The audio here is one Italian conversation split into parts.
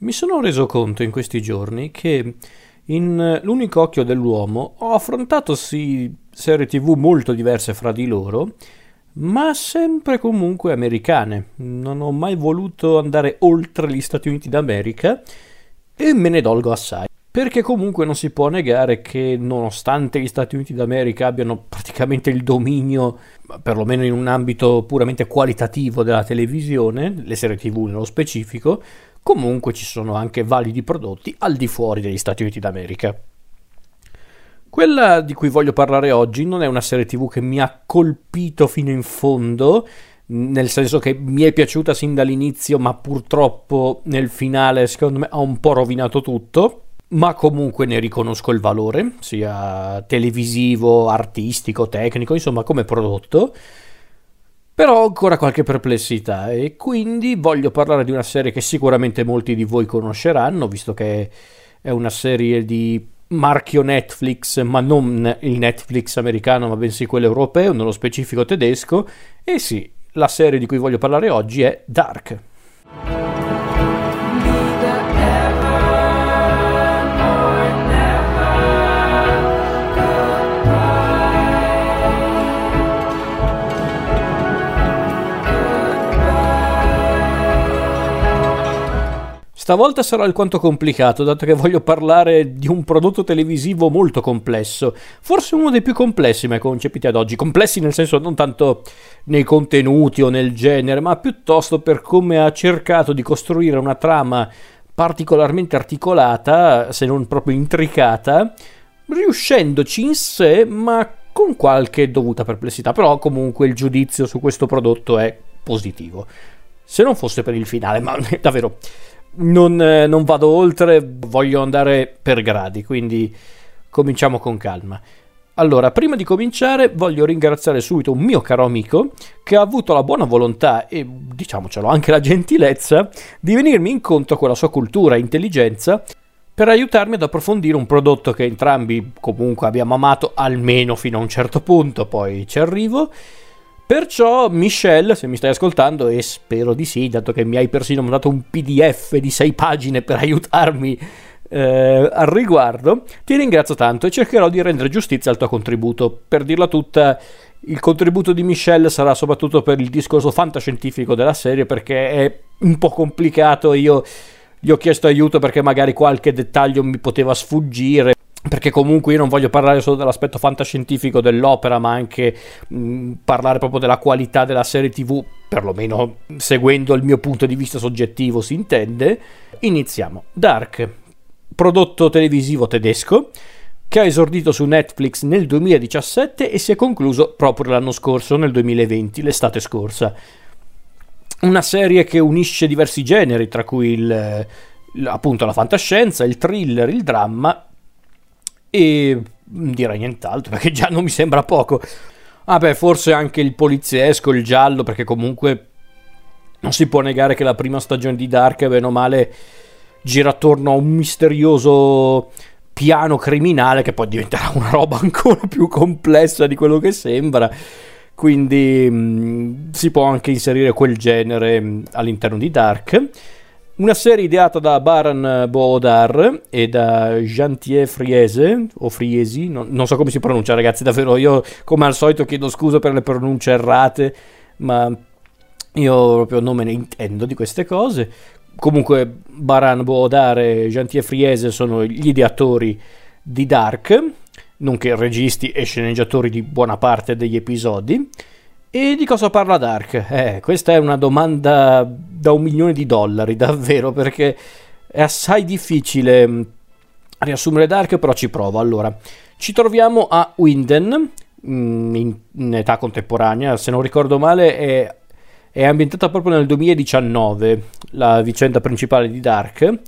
Mi sono reso conto in questi giorni che in L'unico occhio dell'uomo ho affrontato sì serie tv molto diverse fra di loro, ma sempre comunque americane. Non ho mai voluto andare oltre gli Stati Uniti d'America e me ne dolgo assai. Perché comunque non si può negare che nonostante gli Stati Uniti d'America abbiano praticamente il dominio, perlomeno in un ambito puramente qualitativo della televisione, le serie tv nello specifico, comunque ci sono anche validi prodotti al di fuori degli Stati Uniti d'America. Quella di cui voglio parlare oggi non è una serie tv che mi ha colpito fino in fondo, nel senso che mi è piaciuta sin dall'inizio, ma purtroppo nel finale secondo me ha un po' rovinato tutto. Ma comunque ne riconosco il valore, sia televisivo, artistico, tecnico, insomma come prodotto. Però ho ancora qualche perplessità e quindi voglio parlare di una serie che sicuramente molti di voi conosceranno, visto che è una serie di marchio Netflix, ma non il Netflix americano, ma bensì quello europeo, nello specifico tedesco. E sì, la serie di cui voglio parlare oggi è Dark. Stavolta sarà alquanto complicato, dato che voglio parlare di un prodotto televisivo molto complesso, forse uno dei più complessi mai concepiti ad oggi, complessi nel senso non tanto nei contenuti o nel genere, ma piuttosto per come ha cercato di costruire una trama particolarmente articolata, se non proprio intricata, riuscendoci in sé, ma con qualche dovuta perplessità, però comunque il giudizio su questo prodotto è positivo. Se non fosse per il finale, ma davvero non, eh, non vado oltre, voglio andare per gradi, quindi cominciamo con calma. Allora, prima di cominciare voglio ringraziare subito un mio caro amico che ha avuto la buona volontà e, diciamocelo, anche la gentilezza di venirmi incontro con la sua cultura e intelligenza per aiutarmi ad approfondire un prodotto che entrambi comunque abbiamo amato almeno fino a un certo punto, poi ci arrivo Perciò, Michelle, se mi stai ascoltando, e spero di sì, dato che mi hai persino mandato un PDF di sei pagine per aiutarmi eh, al riguardo, ti ringrazio tanto e cercherò di rendere giustizia al tuo contributo. Per dirla tutta, il contributo di Michelle sarà soprattutto per il discorso fantascientifico della serie, perché è un po' complicato. Io gli ho chiesto aiuto perché magari qualche dettaglio mi poteva sfuggire perché comunque io non voglio parlare solo dell'aspetto fantascientifico dell'opera, ma anche mh, parlare proprio della qualità della serie TV, perlomeno seguendo il mio punto di vista soggettivo si intende. Iniziamo. Dark, prodotto televisivo tedesco che ha esordito su Netflix nel 2017 e si è concluso proprio l'anno scorso, nel 2020, l'estate scorsa. Una serie che unisce diversi generi, tra cui il, appunto la fantascienza, il thriller, il dramma e direi nient'altro perché già non mi sembra poco. Ah beh, forse anche il poliziesco, il giallo, perché comunque non si può negare che la prima stagione di Dark, bene o male, gira attorno a un misterioso piano criminale che poi diventerà una roba ancora più complessa di quello che sembra. Quindi mh, mm, si può anche inserire quel genere mh, all'interno di Dark. Una serie ideata da Baran Bodar e da Jantier Friese, o Friesi, non, non, so come si pronuncia ragazzi, davvero io come al solito chiedo scusa per le pronunce errate, ma io proprio non me ne intendo di queste cose. Comunque Baran Bodar e Jantier Friese sono gli ideatori di Dark, nonché registi e sceneggiatori di buona parte degli episodi. E di cosa parla Dark? Eh, questa è una domanda da un milione di dollari, davvero, perché è assai difficile mm, riassumere Dark, però ci provo. Allora, ci troviamo a Winden, mm, in, in età contemporanea, se non ricordo male è, è ambientata proprio nel 2019, la vicenda principale di Dark.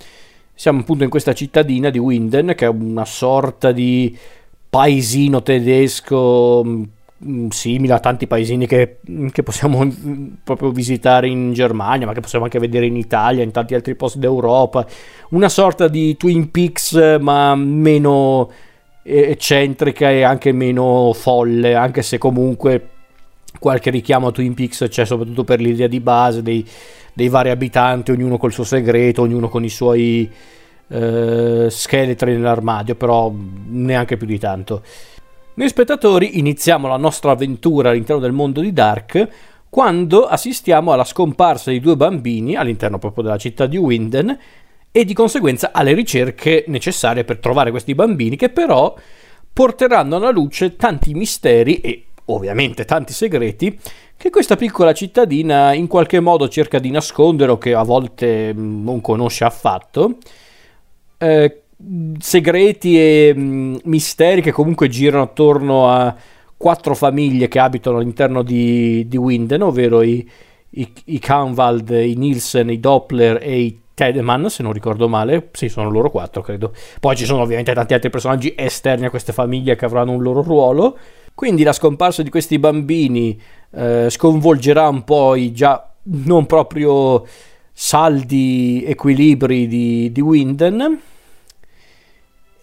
Siamo appunto in questa cittadina di Winden, che è una sorta di paesino tedesco mm, simile a tanti paesini che, che, possiamo mm, proprio visitare in Germania, ma che possiamo anche vedere in Italia, in tanti altri posti d'Europa. Una sorta di Twin Peaks, ma meno eccentrica e anche meno folle, anche se comunque qualche richiamo a Twin Peaks c'è soprattutto per l'idea di base dei, dei vari abitanti, ognuno col suo segreto, ognuno con i suoi eh, scheletri nell'armadio, però neanche più di tanto. Noi spettatori iniziamo la nostra avventura all'interno del mondo di Dark quando assistiamo alla scomparsa di due bambini all'interno proprio della città di Winden e di conseguenza alle ricerche necessarie per trovare questi bambini che però porteranno alla luce tanti misteri e ovviamente tanti segreti che questa piccola cittadina in qualche modo cerca di nascondere o che a volte mm, non conosce affatto. Eh, segreti e mh, misteri che comunque girano attorno a quattro famiglie che abitano all'interno di, di Winden, ovvero i, i, i Kahnwald, i Nielsen, i Doppler e i Tedeman, se non ricordo male, sì, sono loro quattro, credo. Poi ci sono ovviamente tanti altri personaggi esterni a queste famiglie che avranno un loro ruolo. Quindi la scomparsa di questi bambini eh, sconvolgerà un po' i già non proprio saldi equilibri di, di Winden.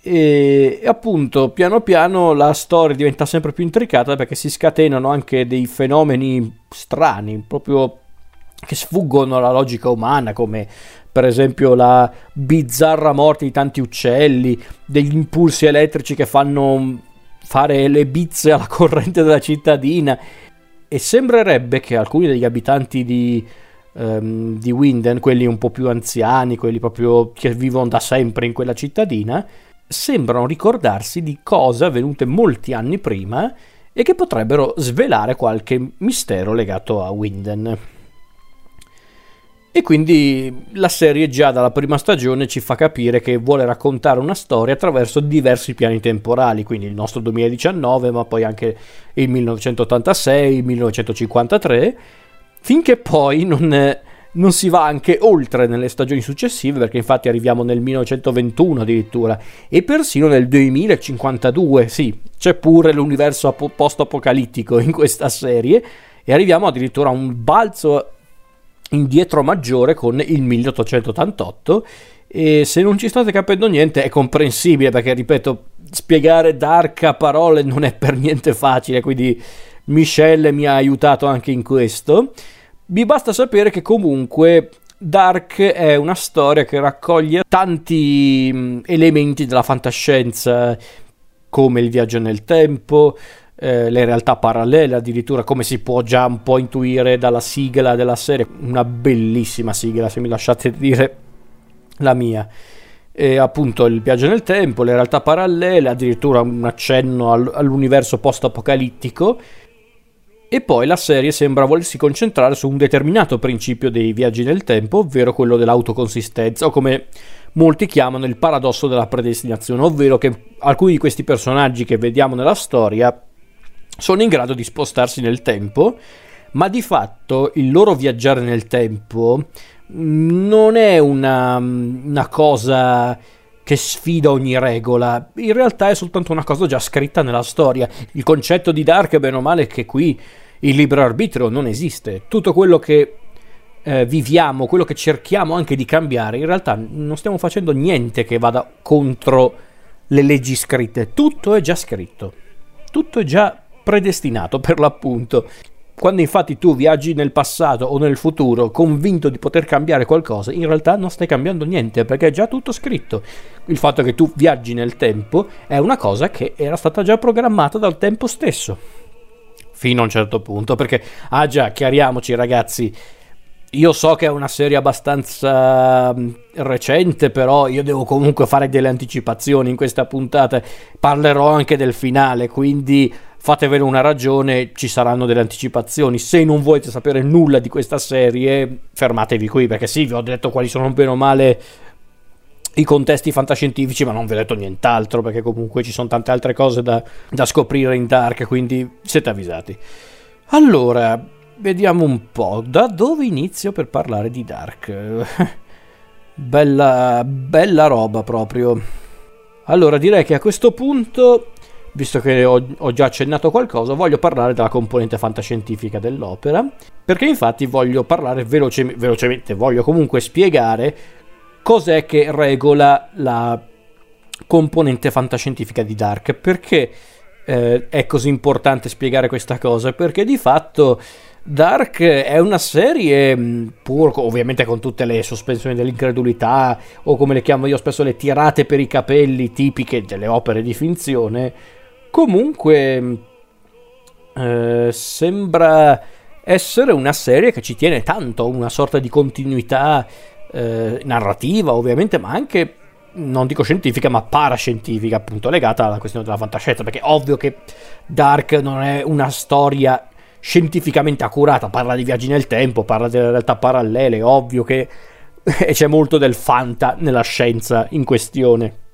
E, e appunto, piano piano la storia diventa sempre più intricata perché si scatenano anche dei fenomeni strani, proprio che sfuggono alla logica umana, come per esempio la bizzarra morte di tanti uccelli, degli impulsi elettrici che fanno fare le bizze alla corrente della cittadina. E sembrerebbe che alcuni degli abitanti di, um, di Winden, quelli un po' più anziani, quelli proprio che vivono da sempre in quella cittadina, sembrano ricordarsi di cose avvenute molti anni prima e che potrebbero svelare qualche mistero legato a Winden. E quindi la serie già dalla prima stagione ci fa capire che vuole raccontare una storia attraverso diversi piani temporali, quindi il nostro 2019, ma poi anche il 1986, il 1953, finché poi non, non si va anche oltre nelle stagioni successive, perché infatti arriviamo nel 1921 addirittura, e persino nel 2052, sì, c'è pure l'universo post-apocalittico in questa serie, e arriviamo addirittura a un balzo indietro maggiore con il 1888 e se non ci state capendo niente è comprensibile perché ripeto spiegare Dark a parole non è per niente facile quindi Michelle mi ha aiutato anche in questo vi basta sapere che comunque Dark è una storia che raccoglie tanti elementi della fantascienza come il viaggio nel tempo eh, le realtà parallele, addirittura come si può già un po' intuire dalla sigla della serie, una bellissima sigla se mi lasciate dire la mia. E appunto il viaggio nel tempo, le realtà parallele, addirittura un accenno all'universo post-apocalittico. E poi la serie sembra volersi concentrare su un determinato principio dei viaggi nel tempo, ovvero quello dell'autoconsistenza, o come molti chiamano il paradosso della predestinazione, ovvero che alcuni di questi personaggi che vediamo nella storia sono in grado di spostarsi nel tempo, ma di fatto il loro viaggiare nel tempo non è una, una cosa che sfida ogni regola, in realtà è soltanto una cosa già scritta nella storia. Il concetto di Dark, bene o male, è che qui il libero arbitrio non esiste. Tutto quello che eh, viviamo, quello che cerchiamo anche di cambiare, in realtà non stiamo facendo niente che vada contro le leggi scritte. Tutto è già scritto. Tutto è già predestinato per l'appunto. Quando infatti tu viaggi nel passato o nel futuro convinto di poter cambiare qualcosa, in realtà non stai cambiando niente perché è già tutto scritto. Il fatto che tu viaggi nel tempo è una cosa che era stata già programmata dal tempo stesso. Fino a un certo punto, perché, ah già, chiariamoci ragazzi, io so che è una serie abbastanza mm, recente, però io devo comunque fare delle anticipazioni in questa puntata. Parlerò anche del finale, quindi fatevene una ragione, ci saranno delle anticipazioni. Se non volete sapere nulla di questa serie, fermatevi qui, perché sì, vi ho detto quali sono bene o male i contesti fantascientifici, ma non vi ho detto nient'altro, perché comunque ci sono tante altre cose da, da scoprire in Dark, quindi siete avvisati. Allora, vediamo un po', da dove inizio per parlare di Dark? bella, bella roba proprio. Allora, direi che a questo punto visto che ho, ho, già accennato qualcosa, voglio parlare della componente fantascientifica dell'opera, perché infatti voglio parlare veloce, velocemente, voglio comunque spiegare cos'è che regola la componente fantascientifica di Dark, perché eh, è così importante spiegare questa cosa, perché di fatto Dark è una serie, mm, pur ovviamente con tutte le sospensioni dell'incredulità, o come le chiamo io spesso le tirate per i capelli tipiche delle opere di finzione, comunque mm, eh, sembra essere una serie che ci tiene tanto, una sorta di continuità eh, narrativa ovviamente, ma anche non dico scientifica, ma parascientifica, appunto, legata alla questione della fantascienza, perché è ovvio che Dark non è una storia scientificamente accurata, parla di viaggi nel tempo, parla delle realtà parallele, è ovvio che c'è molto del fanta nella scienza in questione.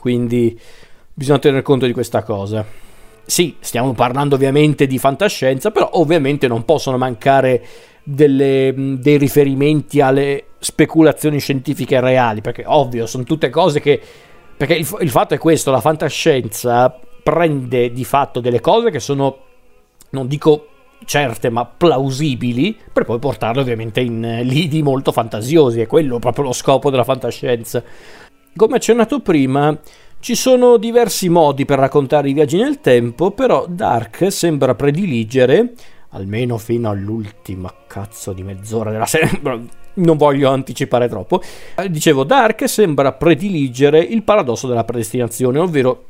Quindi bisogna tener conto di questa cosa. Sì, stiamo parlando ovviamente di fantascienza, però ovviamente non possono mancare delle, dei riferimenti alle speculazioni scientifiche reali, perché ovvio, sono tutte cose che... Perché il, il fatto è questo, la fantascienza prende di fatto delle cose che sono, non dico certe ma plausibili per poi portarle ovviamente in lidi molto fantasiosi è quello proprio lo scopo della fantascienza come accennato prima ci sono diversi modi per raccontare i viaggi nel tempo però Dark sembra prediligere almeno fino all'ultima cazzo di mezz'ora della serie non voglio anticipare troppo. Dicevo Dark sembra prediligere il paradosso della predestinazione ovvero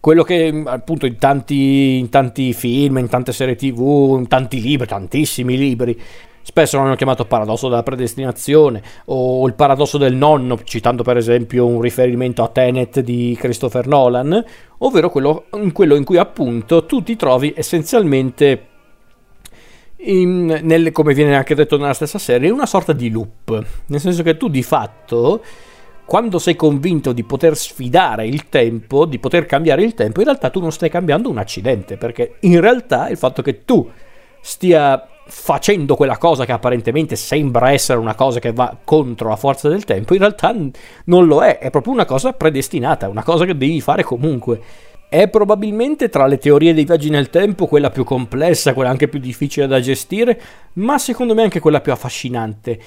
quello che appunto in tanti, in tanti film, in tante serie tv, in tanti libri, tantissimi libri, spesso l'hanno chiamato paradosso della predestinazione o il paradosso del nonno, citando per esempio un riferimento a Tenet di Christopher Nolan, ovvero quello in, quello in cui appunto tu ti trovi essenzialmente in, nel, come viene anche detto nella stessa serie, in una sorta di loop, nel senso che tu di fatto quando sei convinto di poter sfidare il tempo, di poter cambiare il tempo, in realtà tu non stai cambiando un accidente, perché in realtà il fatto che tu stia facendo quella cosa che apparentemente sembra essere una cosa che va contro la forza del tempo, in realtà non lo è, è proprio una cosa predestinata, una cosa che devi fare comunque. È probabilmente tra le teorie dei viaggi nel tempo quella più complessa, quella anche più difficile da gestire, ma secondo me anche quella più affascinante,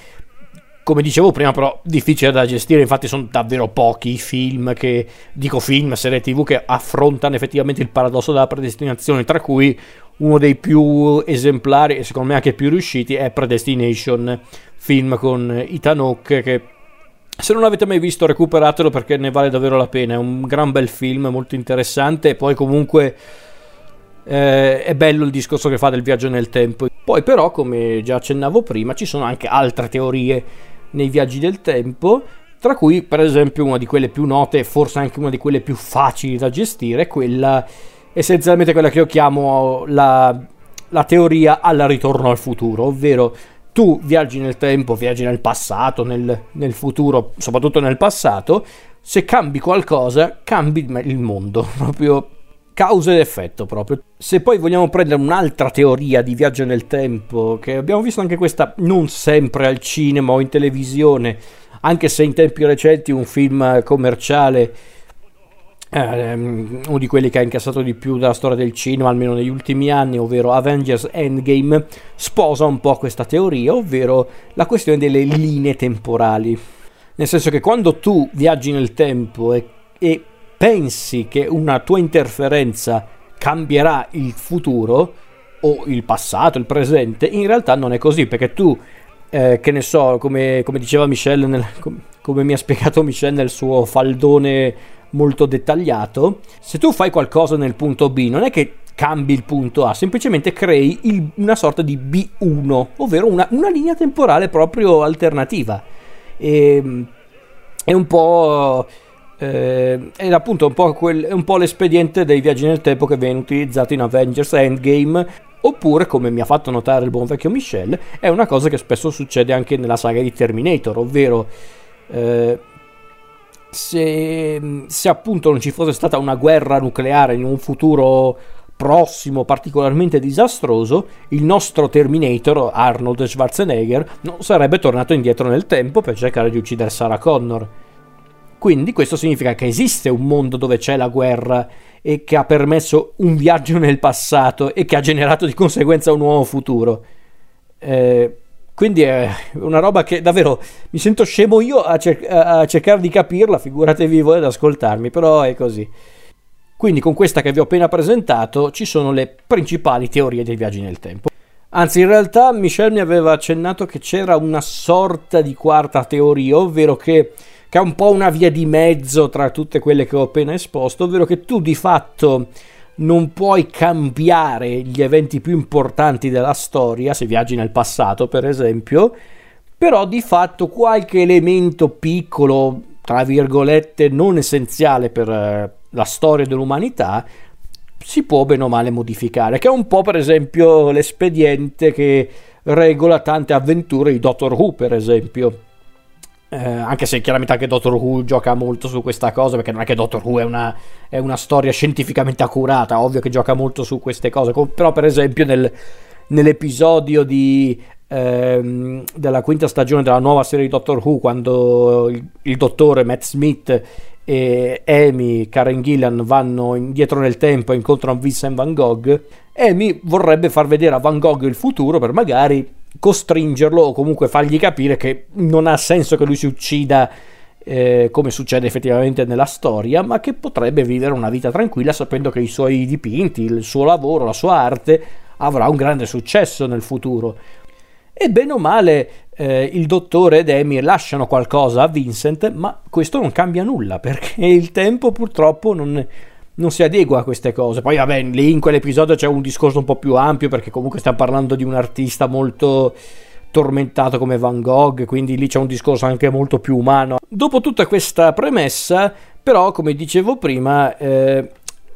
come dicevo prima, però difficile da gestire, infatti sono davvero pochi i film che, dico film, serie tv che affrontano effettivamente il paradosso della predestinazione, tra cui uno dei più esemplari e secondo me anche più riusciti è Predestination, film con Ethan Hawke che se non l'avete mai visto recuperatelo perché ne vale davvero la pena, è un gran bel film, molto interessante e poi comunque eh, è bello il discorso che fa del viaggio nel tempo. Poi però, come già accennavo prima, ci sono anche altre teorie nei viaggi del tempo, tra cui per esempio una di quelle più note, forse anche una di quelle più facili da gestire, quella essenzialmente quella che io chiamo la, la teoria alla ritorno al futuro, ovvero tu viaggi nel tempo, viaggi nel passato, nel, nel futuro, soprattutto nel passato, se cambi qualcosa, cambi il mondo, proprio causa ed effetto proprio. Se poi vogliamo prendere un'altra teoria di viaggio nel tempo, che abbiamo visto anche questa non sempre al cinema o in televisione, anche se in tempi recenti un film commerciale, uno di quelli che ha incassato di più dalla storia del cinema, almeno negli ultimi anni, ovvero Avengers Endgame, sposa un po' questa teoria, ovvero la questione delle linee temporali. Nel senso che quando tu viaggi nel tempo e, e pensi che una tua interferenza cambierà il futuro o il passato, il presente, in realtà non è così perché tu, eh, che ne so, come, come diceva Michel, nel, come mi ha spiegato Michel nel suo faldone molto dettagliato, se tu fai qualcosa nel punto B non è che cambi il punto A, semplicemente crei il, una sorta di B1, ovvero una, una linea temporale proprio alternativa. E, ehm, è un po' Eh, ed appunto un po', quel, un po' l'espediente dei viaggi nel tempo che viene utilizzato in Avengers Endgame oppure come mi ha fatto notare il buon vecchio Michel è una cosa che spesso succede anche nella saga di Terminator ovvero eh, se, se appunto non ci fosse stata una guerra nucleare in un futuro prossimo particolarmente disastroso, il nostro Terminator, Arnold Schwarzenegger, non sarebbe tornato indietro nel tempo per cercare di uccidere Sarah Connor. Quindi questo significa che esiste un mondo dove c'è la guerra e che ha permesso un viaggio nel passato e che ha generato di conseguenza un nuovo futuro. Eh, quindi è una roba che davvero mi sento scemo io a, cer- a cercare di capirla, figuratevi voi ad ascoltarmi, però è così. Quindi con questa che vi ho appena presentato ci sono le principali teorie dei viaggi nel tempo. Anzi, in realtà Michel mi aveva accennato che c'era una sorta di quarta teoria, ovvero che, che è un po' una via di mezzo tra tutte quelle che ho appena esposto, ovvero che tu di fatto non puoi cambiare gli eventi più importanti della storia, se viaggi nel passato per esempio, però di fatto qualche elemento piccolo, tra virgolette, non essenziale per eh, la storia dell'umanità, si può bene o male modificare, che è un po' per esempio l'espediente che regola tante avventure di Doctor Who, per esempio. Eh, anche se chiaramente anche Doctor Who gioca molto su questa cosa, perché non è che Doctor Who è una, è una storia scientificamente accurata, ovvio che gioca molto su queste cose, però per esempio nel, nell'episodio di, ehm, della quinta stagione della nuova serie di Doctor Who, quando il, il dottore Matt Smith e Amy, Karen Gillan vanno indietro nel tempo e incontrano Vincent Van Gogh, Amy vorrebbe far vedere a Van Gogh il futuro per magari costringerlo o comunque fargli capire che non ha senso che lui si uccida eh, come succede effettivamente nella storia, ma che potrebbe vivere una vita tranquilla sapendo che i suoi dipinti, il suo lavoro, la sua arte avrà un grande successo nel futuro. E bene o male eh, il dottore ed Amy lasciano qualcosa a Vincent, ma questo non cambia nulla perché il tempo purtroppo non, non si adegua a queste cose. Poi vabbè, lì in quell'episodio c'è un discorso un po' più ampio perché comunque stiamo parlando di un artista molto tormentato come Van Gogh, quindi lì c'è un discorso anche molto più umano. Dopo tutta questa premessa, però, come dicevo prima, eh,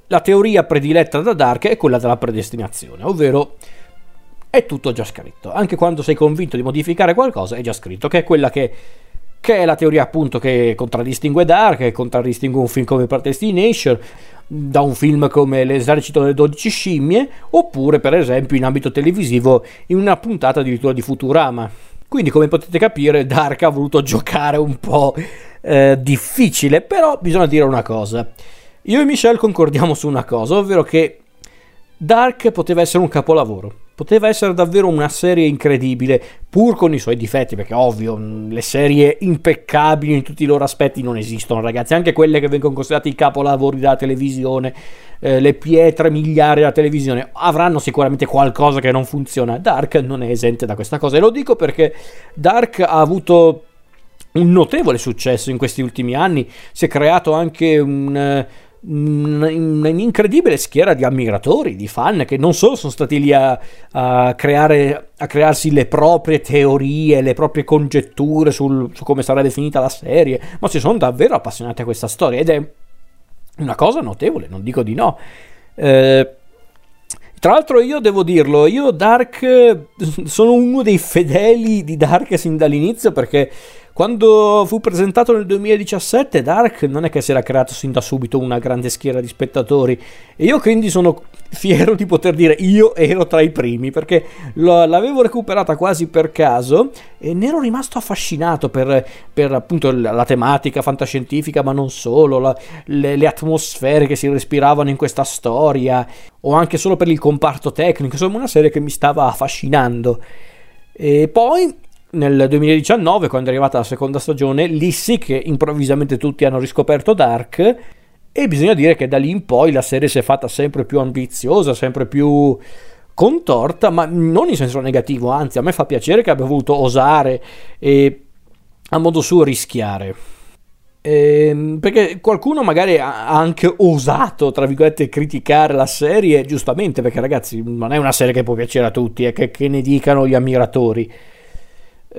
la teoria prediletta da Dark è quella della predestinazione, ovvero è tutto già scritto. Anche quando sei convinto di modificare qualcosa è già scritto, che è quella che, che è la teoria appunto che contraddistingue Dark, che contraddistingue un film come Predestination da un film come L'esercito delle 12 scimmie, oppure per esempio in ambito televisivo in una puntata addirittura di Futurama. Quindi come potete capire Dark ha voluto giocare un po' eh, difficile, però bisogna dire una cosa. Io e Michelle concordiamo su una cosa, ovvero che Dark poteva essere un capolavoro Poteva essere davvero una serie incredibile, pur con i suoi difetti, perché ovvio, mm, le serie impeccabili in tutti i loro aspetti non esistono, ragazzi, anche quelle che vengono considerate i capolavori della televisione, eh, le pietre miliari della televisione, avranno sicuramente qualcosa che non funziona. Dark non è esente da questa cosa, e lo dico perché Dark ha avuto un notevole successo in questi ultimi anni, si è creato anche un un'incredibile schiera di ammiratori, di fan che non solo sono stati lì a, a, creare, a crearsi le proprie teorie, le proprie congetture sul, su come sarà definita la serie, ma si sono davvero appassionati a questa storia ed è una cosa notevole, non dico di no. Eh, tra l'altro io devo dirlo, io Dark sono uno dei fedeli di Dark sin dall'inizio perché quando fu presentato nel 2017 Dark non è che si era creato sin da subito una grande schiera di spettatori e io quindi sono fiero di poter dire io ero tra i primi perché l'avevo recuperata quasi per caso e ne ero rimasto affascinato per, per appunto la tematica fantascientifica ma non solo, la, le, le atmosfere che si respiravano in questa storia o anche solo per il comparto tecnico, insomma una serie che mi stava affascinando. E poi nel 2019, quando è arrivata la seconda stagione, lì sì che improvvisamente tutti hanno riscoperto Dark e bisogna dire che da lì in poi la serie si è fatta sempre più ambiziosa, sempre più contorta, ma non in senso negativo, anzi a me fa piacere che abbia voluto osare e a modo suo rischiare. Ehm, perché qualcuno magari ha anche osato, tra virgolette, criticare la serie, giustamente, perché ragazzi non è una serie che può piacere a tutti, è che, che ne dicano gli ammiratori.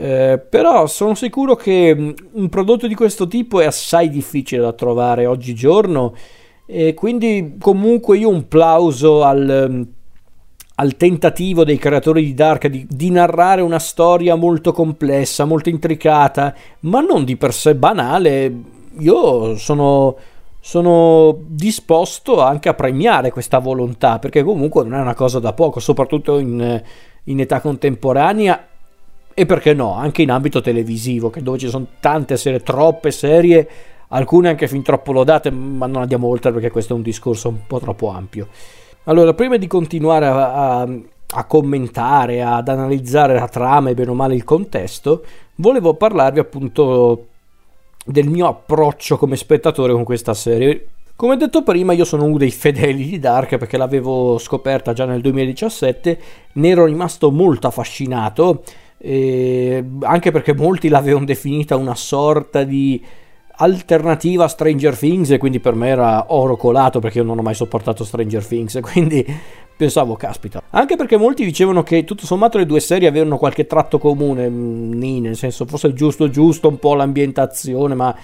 Eh, però sono sicuro che mm, un prodotto di questo tipo è assai difficile da trovare oggigiorno e quindi comunque io un plauso al, mm, al tentativo dei creatori di Dark di, di, narrare una storia molto complessa, molto intricata, ma non di per sé banale. Io sono, sono disposto anche a premiare questa volontà, perché comunque non è una cosa da poco, soprattutto in, in età contemporanea e perché no, anche in ambito televisivo, dove ci sono tante serie, troppe serie, alcune anche fin troppo lodate, ma non andiamo oltre perché questo è un discorso un po' troppo ampio. Allora, prima di continuare a, a, a commentare, ad analizzare la trama e bene o male il contesto, volevo parlarvi appunto del mio approccio come spettatore con questa serie. Come detto prima, io sono uno dei fedeli di Dark perché l'avevo scoperta già nel 2017, ne ero rimasto molto affascinato, anche perché molti l'avevano definita una sorta di alternativa a Stranger Things e quindi per me era oro colato perché io non ho mai sopportato Stranger Things, quindi pensavo, caspita. Anche perché molti dicevano che tutto sommato le due serie avevano qualche tratto comune, mm, nel senso forse giusto giusto un po' l'ambientazione, ma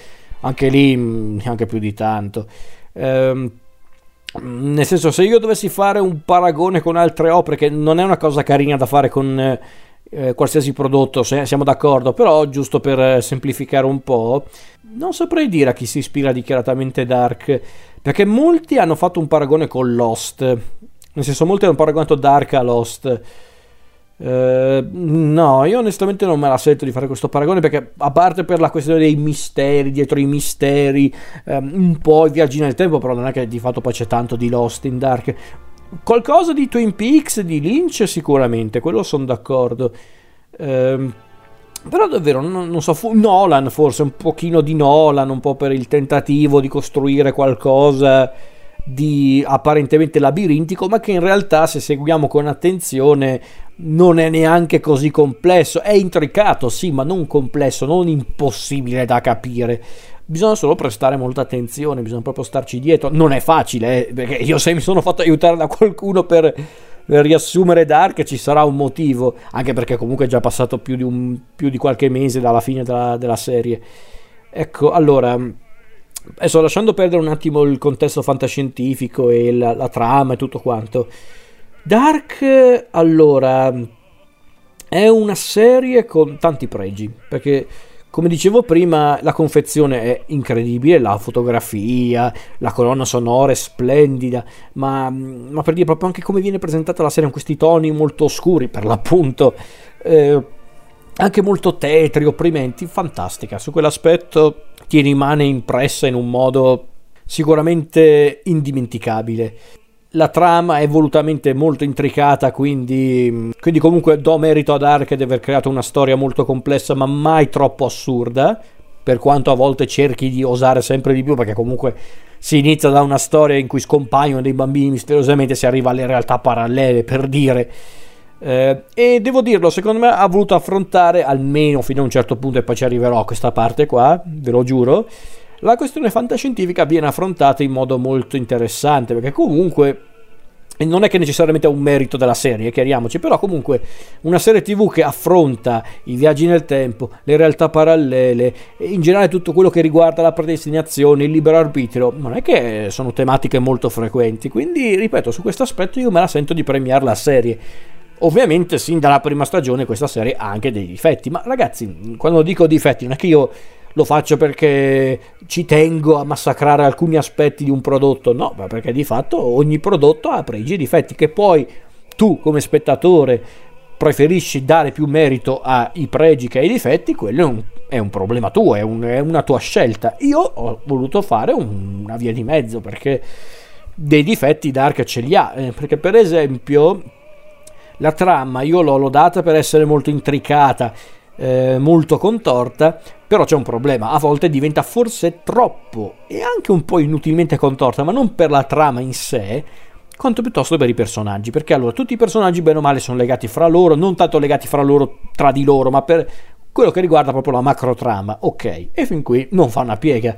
anche lì mm, neanche più di tanto. Ehm, nel senso, se io dovessi fare un paragone con altre opere, che non è una cosa carina da fare con eh, qualsiasi prodotto, siamo d'accordo, però giusto per eh, semplificare un po', non saprei dire a chi si ispira dichiaratamente Dark, perché molti hanno fatto un paragone con Lost, nel senso molti hanno paragonato Dark a Lost. Uh, no, io onestamente non me la sento di fare questo paragone perché a parte per la questione dei misteri, dietro i misteri, um, un po' i viaggi nel tempo, però non è che di fatto poi c'è tanto di Lost in Dark. Qualcosa di Twin Peaks, di Lynch sicuramente, quello sono d'accordo. Uh, però davvero, non, non so, Nolan forse, un pochino di Nolan, un po' per il tentativo di costruire qualcosa di apparentemente labirintico, ma che in realtà se seguiamo con attenzione non è neanche così complesso, è intricato sì, ma non complesso, non impossibile da capire. Bisogna solo prestare molta attenzione, bisogna proprio starci dietro. Non è facile, eh, perché io se mi sono fatto aiutare da qualcuno per, per riassumere Dark ci sarà un motivo, anche perché comunque è già passato più di, un, più di qualche mese dalla fine della, della serie. Ecco, allora Adesso lasciando perdere un attimo il contesto fantascientifico e la, la trama e tutto quanto. Dark, allora, è una serie con tanti pregi, perché come dicevo prima, la confezione è incredibile, la fotografia, la colonna sonora è splendida, ma, ma per dire proprio anche come viene presentata la serie con questi toni molto oscuri, per l'appunto, eh, anche molto tetri, opprimenti, fantastica. Su quell'aspetto ti rimane impressa in un modo sicuramente indimenticabile. La trama è volutamente molto intricata, quindi, quindi comunque do merito ad Ark di aver creato una storia molto complessa, ma mai troppo assurda, per quanto a volte cerchi di osare sempre di più, perché comunque si inizia da una storia in cui scompaiono dei bambini misteriosamente, si arriva alle realtà parallele, per dire eh, e devo dirlo, secondo me ha voluto affrontare almeno fino a un certo punto, e poi ci arriverò a questa parte qua, ve lo giuro. La questione fantascientifica viene affrontata in modo molto interessante, perché comunque non è che necessariamente è un merito della serie, chiariamoci, però comunque una serie tv che affronta i viaggi nel tempo, le realtà parallele, in generale tutto quello che riguarda la predestinazione, il libero arbitrio, non è che sono tematiche molto frequenti, quindi ripeto, su questo aspetto io me la sento di premiare la serie. Ovviamente, sin dalla prima stagione, questa serie ha anche dei difetti. Ma ragazzi, quando dico difetti, non è che io lo faccio perché ci tengo a massacrare alcuni aspetti di un prodotto, no, ma perché di fatto ogni prodotto ha pregi e difetti che poi tu, come spettatore, preferisci dare più merito ai pregi che ai difetti, quello è un, è un problema tuo, è, un, è, una tua scelta. Io ho voluto fare un, una via di mezzo perché dei difetti Dark ce li ha. Eh, perché, per esempio la trama io l'ho lodata per essere molto intricata, eh, molto contorta, però c'è un problema, a volte diventa forse troppo e anche un po' inutilmente contorta, ma non per la trama in sé, quanto piuttosto per i personaggi, perché allora tutti i personaggi bene o male sono legati fra loro, non tanto legati fra loro tra di loro, ma per quello che riguarda proprio la macro trama, ok, e fin qui non fa una piega.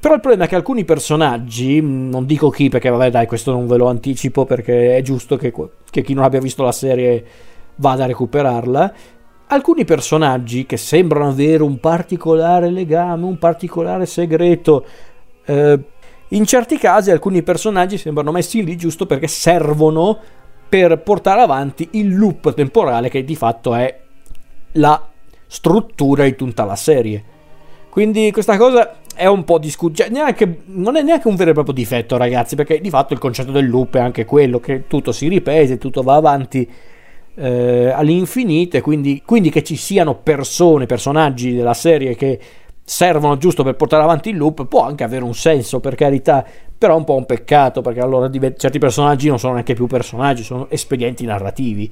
Però il problema è che alcuni personaggi, non dico chi perché vabbè dai questo non ve lo anticipo perché è giusto che, che chi non abbia visto la serie vada a recuperarla, alcuni personaggi che sembrano avere un particolare legame, un particolare segreto, eh, in certi casi alcuni personaggi sembrano messi lì giusto perché servono per portare avanti il loop temporale che di fatto è la struttura di tutta la serie. Quindi questa cosa è un po' discutibile. Cioè, non è neanche un vero e proprio difetto, ragazzi, perché di fatto il concetto del loop è anche quello che tutto si ripete, tutto va avanti eh, all'infinito. Quindi, quindi che ci siano persone, personaggi della serie che servono giusto per portare avanti il loop può anche avere un senso, per carità. Però è un po' un peccato perché allora certi personaggi non sono neanche più personaggi, sono espedienti narrativi.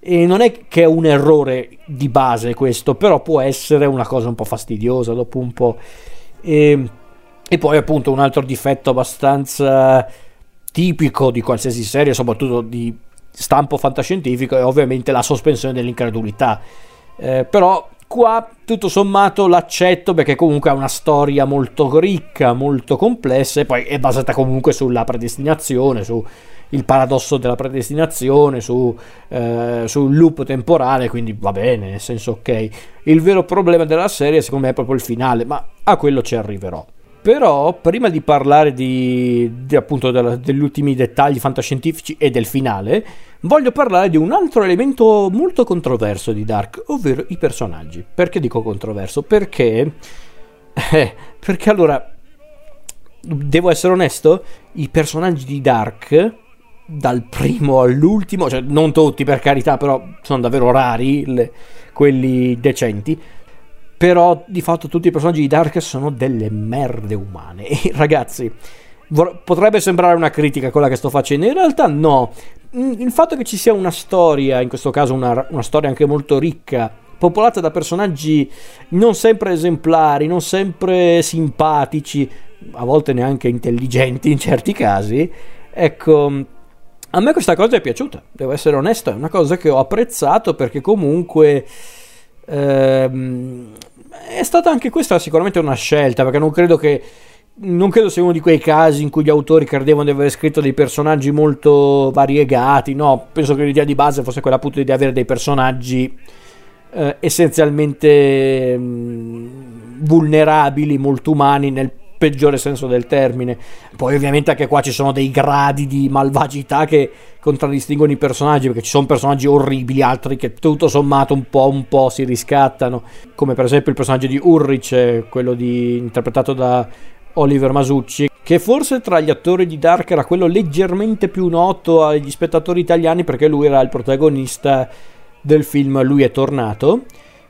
E non è che è un errore di base questo, però può essere una cosa un po' fastidiosa dopo un po'. E E poi appunto un altro difetto abbastanza tipico di qualsiasi serie, soprattutto di stampo fantascientifico, è ovviamente la sospensione dell'incredulità. Eh, però qua tutto sommato l'accetto perché comunque ha una storia molto ricca, molto complessa e poi è basata comunque sulla predestinazione, su il paradosso della predestinazione, su, eh, sul loop temporale, quindi va bene, nel senso ok. Il vero problema della serie secondo me è proprio il finale, ma a quello ci arriverò. Però prima di parlare di, di appunto della, degli ultimi dettagli fantascientifici e del finale, voglio parlare di un altro elemento molto controverso di Dark, ovvero i personaggi. Perché dico controverso? Perché... Eh, perché allora... Devo essere onesto, i personaggi di Dark dal primo all'ultimo, cioè non tutti per carità, però sono davvero rari le, quelli decenti. Però di fatto tutti i personaggi di Dark sono delle merde umane. E ragazzi, vor- potrebbe sembrare una critica quella che sto facendo, in realtà no. Mm, il fatto che ci sia una storia, in questo caso una, una storia anche molto ricca, popolata da personaggi non sempre esemplari, non sempre simpatici, a volte neanche intelligenti in certi casi, ecco, a me questa cosa è piaciuta, devo essere onesto, è una cosa che ho apprezzato perché comunque ehm, è stata anche questa sicuramente una scelta, perché non credo che non credo sia uno di quei casi in cui gli autori credevano di aver scritto dei personaggi molto variegati, no, penso che l'idea di base fosse quella appunto di avere dei personaggi eh, essenzialmente mh, mm, vulnerabili, molto umani nel peggiore senso del termine. Poi ovviamente anche qua ci sono dei gradi di malvagità che contraddistinguono i personaggi, perché ci sono personaggi orribili, altri che tutto sommato un po' un po' si riscattano, come per esempio il personaggio di Ulrich, quello di, interpretato da Oliver Masucci, che forse tra gli attori di Dark era quello leggermente più noto agli spettatori italiani perché lui era il protagonista del film Lui è tornato,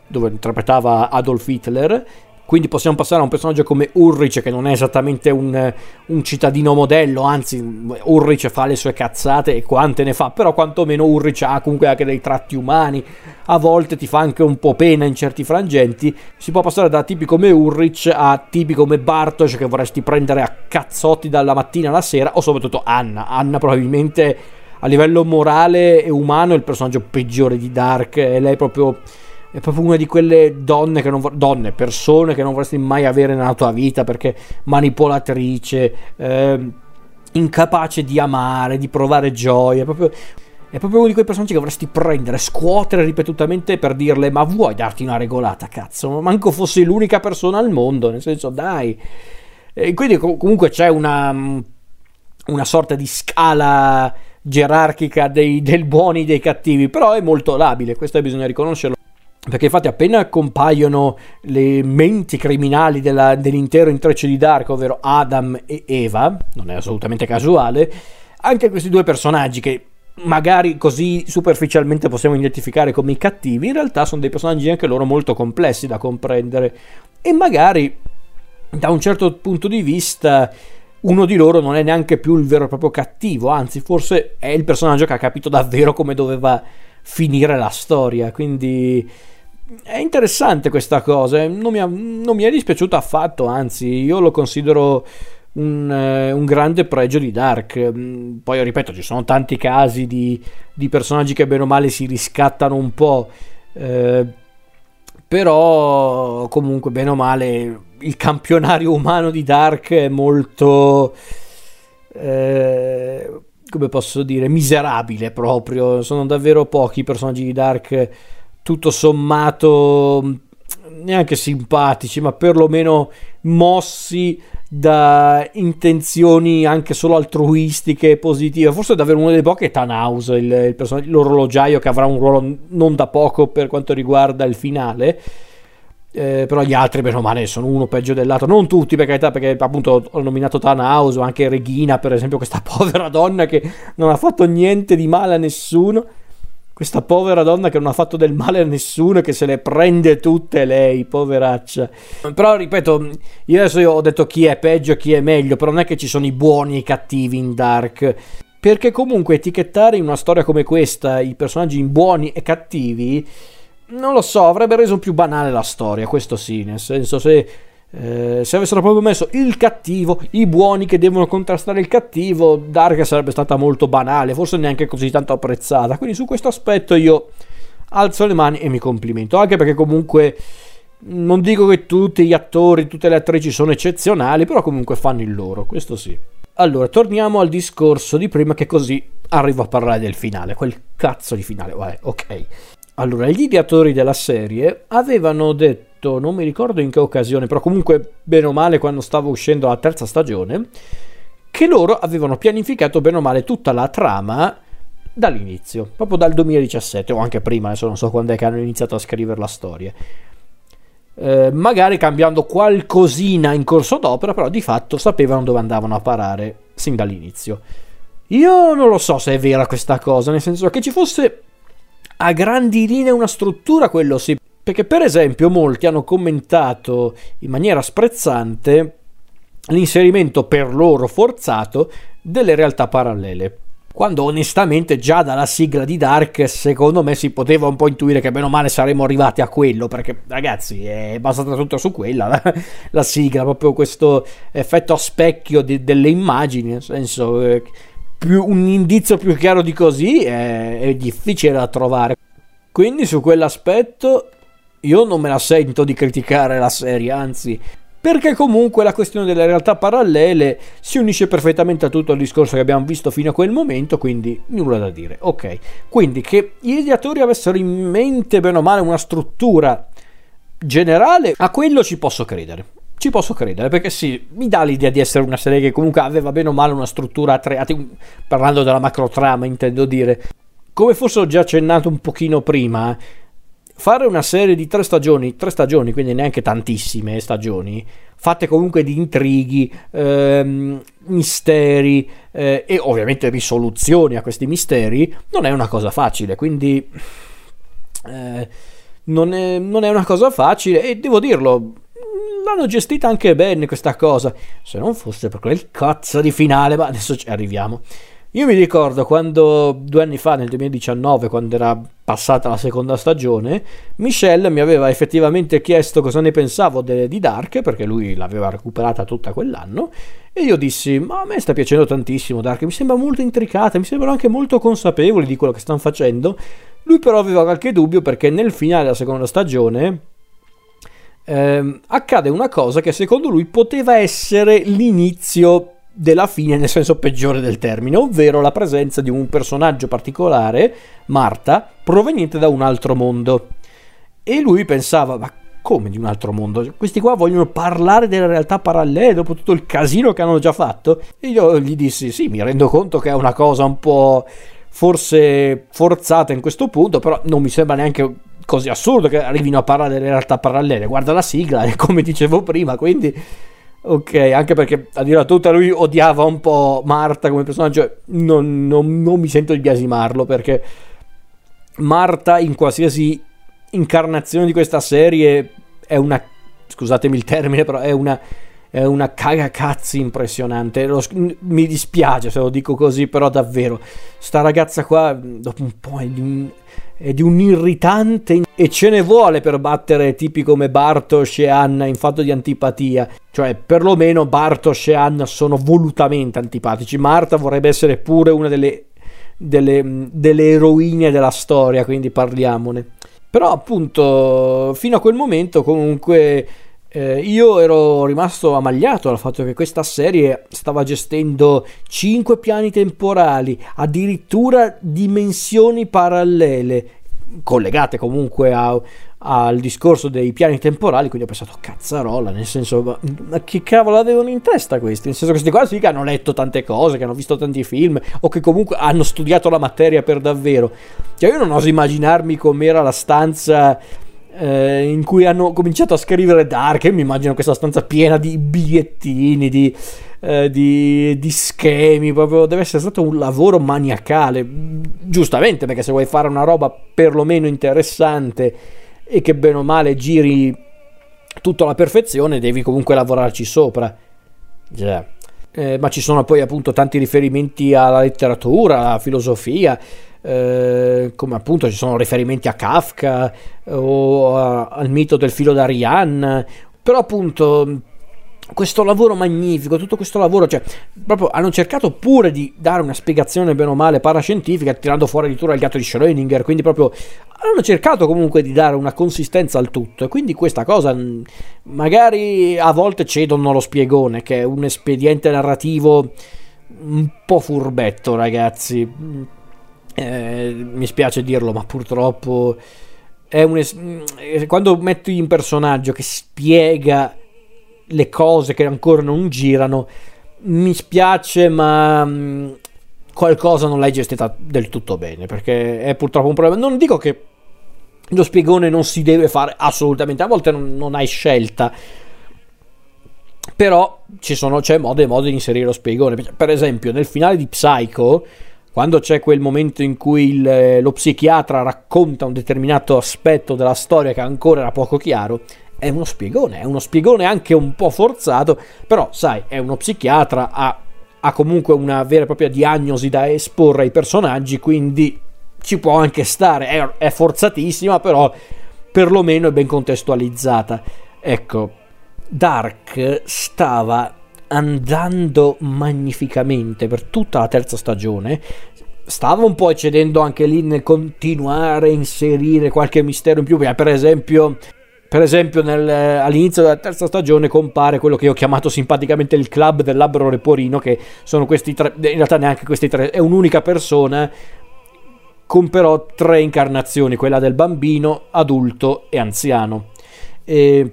dove interpretava Adolf Hitler quindi possiamo passare a un personaggio come Ulrich, che non è esattamente un, un, cittadino modello, anzi, Ulrich fa le sue cazzate e quante ne fa, però quantomeno Ulrich ha comunque anche dei tratti umani. A volte ti fa anche un po' pena in certi frangenti. Si può passare da tipi come Ulrich a tipi come Bartosz, che vorresti prendere a cazzotti dalla mattina alla sera, o soprattutto Anna. Anna probabilmente a livello morale e umano è il personaggio peggiore di Dark, e lei proprio è proprio una di quelle donne che non donne, persone che non vorresti mai avere nella tua vita perché manipolatrice, eh, incapace di amare, di provare gioia, è proprio è proprio uno di quei personaggi che vorresti prendere, scuotere ripetutamente per dirle: Ma vuoi darti una regolata, cazzo? Ma manco fossi l'unica persona al mondo, nel senso, dai. E quindi comunque c'è una, una sorta di scala gerarchica dei, del buoni e dei cattivi, però è molto labile, questo bisogna riconoscerlo. Perché infatti appena compaiono le menti criminali della, dell'intero intreccio di Dark, ovvero Adam e Eva, non è assolutamente casuale, anche questi due personaggi che magari così superficialmente possiamo identificare come i cattivi, in realtà sono dei personaggi anche loro molto complessi da comprendere. E magari da un certo punto di vista uno di loro non è neanche più il vero e proprio cattivo, anzi forse è il personaggio che ha capito davvero come doveva finire la storia, quindi è interessante questa cosa, non mi, ha, non mi è dispiaciuto affatto, anzi io lo considero un, eh, un, grande pregio di Dark. Mm, poi ripeto, ci sono tanti casi di, di personaggi che bene o male si riscattano un po', eh, però comunque bene o male il campionario umano di Dark è molto... Eh, come posso dire, miserabile proprio. Sono davvero pochi i personaggi di Dark tutto sommato neanche simpatici, ma perlomeno mossi da intenzioni anche solo altruistiche e positive. Forse è davvero uno dei pochi è Tanaus, il, il l'orologiaio che avrà un ruolo non da poco per quanto riguarda il finale. Eh, però gli altri, bene o male, sono uno peggio dell'altro. Non tutti, per carità, perché appunto ho nominato Tanaus, o anche Regina, per esempio, questa povera donna che non ha fatto niente di male a nessuno questa povera donna che non ha fatto del male a nessuno e che se le prende tutte lei, poveraccia. Però ripeto, io adesso io ho detto chi è peggio e chi è meglio, però non è che ci sono i buoni e i cattivi in Dark. Perché comunque etichettare in una storia come questa i personaggi in buoni e cattivi, non lo so, avrebbe reso più banale la storia, questo sì, nel senso se Eh, se avessero proprio messo il cattivo, i buoni che devono contrastare il cattivo, Dark sarebbe stata molto banale, forse neanche così tanto apprezzata. Quindi su questo aspetto io alzo le mani e mi complimento, anche perché comunque non dico che tutti gli attori, tutte le attrici sono eccezionali, però comunque fanno il loro, questo sì. Allora, torniamo al discorso di prima che così arrivo a parlare del finale, quel cazzo di finale, vabbè, ok. Allora, gli ideatori della serie avevano detto, non mi ricordo in che occasione, però comunque bene o male quando stava uscendo la terza stagione, che loro avevano pianificato bene o male tutta la trama dall'inizio, proprio dal 2017 o anche prima, adesso non so quando è che hanno iniziato a scrivere la storia. Eh, magari cambiando qualcosina in corso d'opera, però di fatto sapevano dove andavano a parare sin dall'inizio. Io non lo so se è vera questa cosa, nel senso che ci fosse a grandi linee una struttura, quello sì. Perché per esempio molti hanno commentato in maniera sprezzante l'inserimento per loro forzato delle realtà parallele quando onestamente già dalla sigla di Dark secondo me si poteva un po' intuire che bene o male saremmo arrivati a quello perché ragazzi è basata tutto su quella la, la sigla proprio questo effetto a specchio di, delle immagini nel senso eh, più, un indizio più chiaro di così è, è difficile da trovare quindi su quell'aspetto io non me la sento di criticare la serie anzi perché comunque la questione delle realtà parallele si unisce perfettamente a tutto il discorso che abbiamo visto fino a quel momento, quindi nulla da dire. Ok, quindi che gli ideatori avessero in mente bene o male una struttura generale, a quello ci posso credere. Ci posso credere perché sì, mi dà l'idea di essere una serie che comunque aveva bene o male una struttura, parlando della macro trama intendo dire, come forse ho già accennato un pochino prima, fare una serie di tre stagioni, tre stagioni, quindi neanche tantissime stagioni, fatte comunque di intrighi, ehm, misteri eh, e ovviamente risoluzioni a questi misteri, non è una cosa facile, quindi eh, non, è, non è una cosa facile e devo dirlo, l'hanno gestita anche bene questa cosa, se non fosse per quel cazzo di finale, ma adesso ci arriviamo. Io mi ricordo quando due anni fa, nel 2019, quando era passata la seconda stagione, Michelle mi aveva effettivamente chiesto cosa ne pensavo de- di Dark, perché lui l'aveva recuperata tutta quell'anno, e io dissi, ma a me sta piacendo tantissimo Dark, mi sembra molto intricata, mi sembrano anche molto consapevoli di quello che stanno facendo. Lui però aveva qualche dubbio perché nel finale della seconda stagione ehm, accade una cosa che secondo lui poteva essere l'inizio della fine nel senso peggiore del termine, ovvero la presenza di un personaggio particolare, Marta, proveniente da un altro mondo. E lui pensava, ma come di un altro mondo? Questi qua vogliono parlare delle realtà parallele dopo tutto il casino che hanno già fatto? E io gli dissi, sì, mi rendo conto che è una cosa un po' forse forzata in questo punto, però non mi sembra neanche così assurdo che arrivino a parlare delle realtà parallele. Guarda la sigla, come dicevo prima, quindi Ok, anche perché a dire tutta lui odiava un po' Marta come personaggio, non, non, non mi sento di biasimarlo perché Marta in qualsiasi incarnazione di questa serie è una, scusatemi il termine, però è una, è una cagacazzi impressionante. Lo, mi dispiace se lo dico così, però davvero, sta ragazza qua dopo un po' è di un è di un irritante e ce ne vuole per battere tipi come Bartosz e Anna in fatto di antipatia. Cioè, perlomeno Bartosz e Anna sono volutamente antipatici. Marta vorrebbe essere pure una delle, delle, delle eroine della storia, quindi parliamone. Però, appunto, fino a quel momento, comunque. Eh, io ero rimasto amagliato dal fatto che questa serie stava gestendo cinque piani temporali, addirittura dimensioni parallele, collegate comunque a, al discorso dei piani temporali, quindi ho pensato cazzarola, nel senso ma, ma, che cavolo avevano in testa questi? Nel senso questi qua sì che hanno letto tante cose, che hanno visto tanti film o che comunque hanno studiato la materia per davvero. Cioè io non oso immaginarmi com'era la stanza eh, in cui hanno cominciato a scrivere Dark. Io mi immagino questa stanza piena di bigliettini, di, eh, di, di, schemi. Proprio deve essere stato un lavoro maniacale. Giustamente, perché se vuoi fare una roba perlomeno interessante e che bene o male giri tutto alla perfezione, devi comunque lavorarci sopra. Yeah. Eh, ma ci sono poi appunto tanti riferimenti alla letteratura, alla filosofia. Eh, come appunto ci sono riferimenti a Kafka o a, al mito del filo d'Ariane però appunto questo lavoro magnifico, tutto questo lavoro, cioè, proprio hanno cercato pure di dare una spiegazione bene o male parascientifica, tirando fuori addirittura il gatto di Schrödinger, quindi proprio hanno cercato comunque di dare una consistenza al tutto, e quindi questa cosa magari a volte cedono lo spiegone, che è un espediente narrativo un po' furbetto, ragazzi. Eh, mi spiace dirlo, ma purtroppo è un es- mm, quando metti in personaggio che spiega le cose che ancora non girano. Mi spiace, ma mm, qualcosa non l'hai gestita del tutto bene, perché è purtroppo un problema. Non dico che lo spiegone non si deve fare assolutamente, a volte non, non hai scelta. Però ci sono, c'è modo e modo di inserire lo spiegone. Per esempio, nel finale di Psycho, quando c'è quel momento in cui il, lo psichiatra racconta un determinato aspetto della storia che ancora era poco chiaro, è uno spiegone, è uno spiegone anche un po' forzato, però sai, è uno psichiatra, ha, ha comunque una vera e propria diagnosi da esporre ai personaggi, quindi ci può anche stare, è, è forzatissima, però perlomeno è ben contestualizzata. Ecco, Dark stava andando magnificamente per tutta la terza stagione. Stava un po' eccedendo anche lì nel continuare a inserire qualche mistero in più. Per esempio, per esempio, nel, all'inizio della terza stagione compare quello che ho chiamato simpaticamente il club del labbro reporino, che sono questi tre, in realtà neanche questi tre, è un'unica persona con però tre incarnazioni, quella del bambino, adulto e anziano. E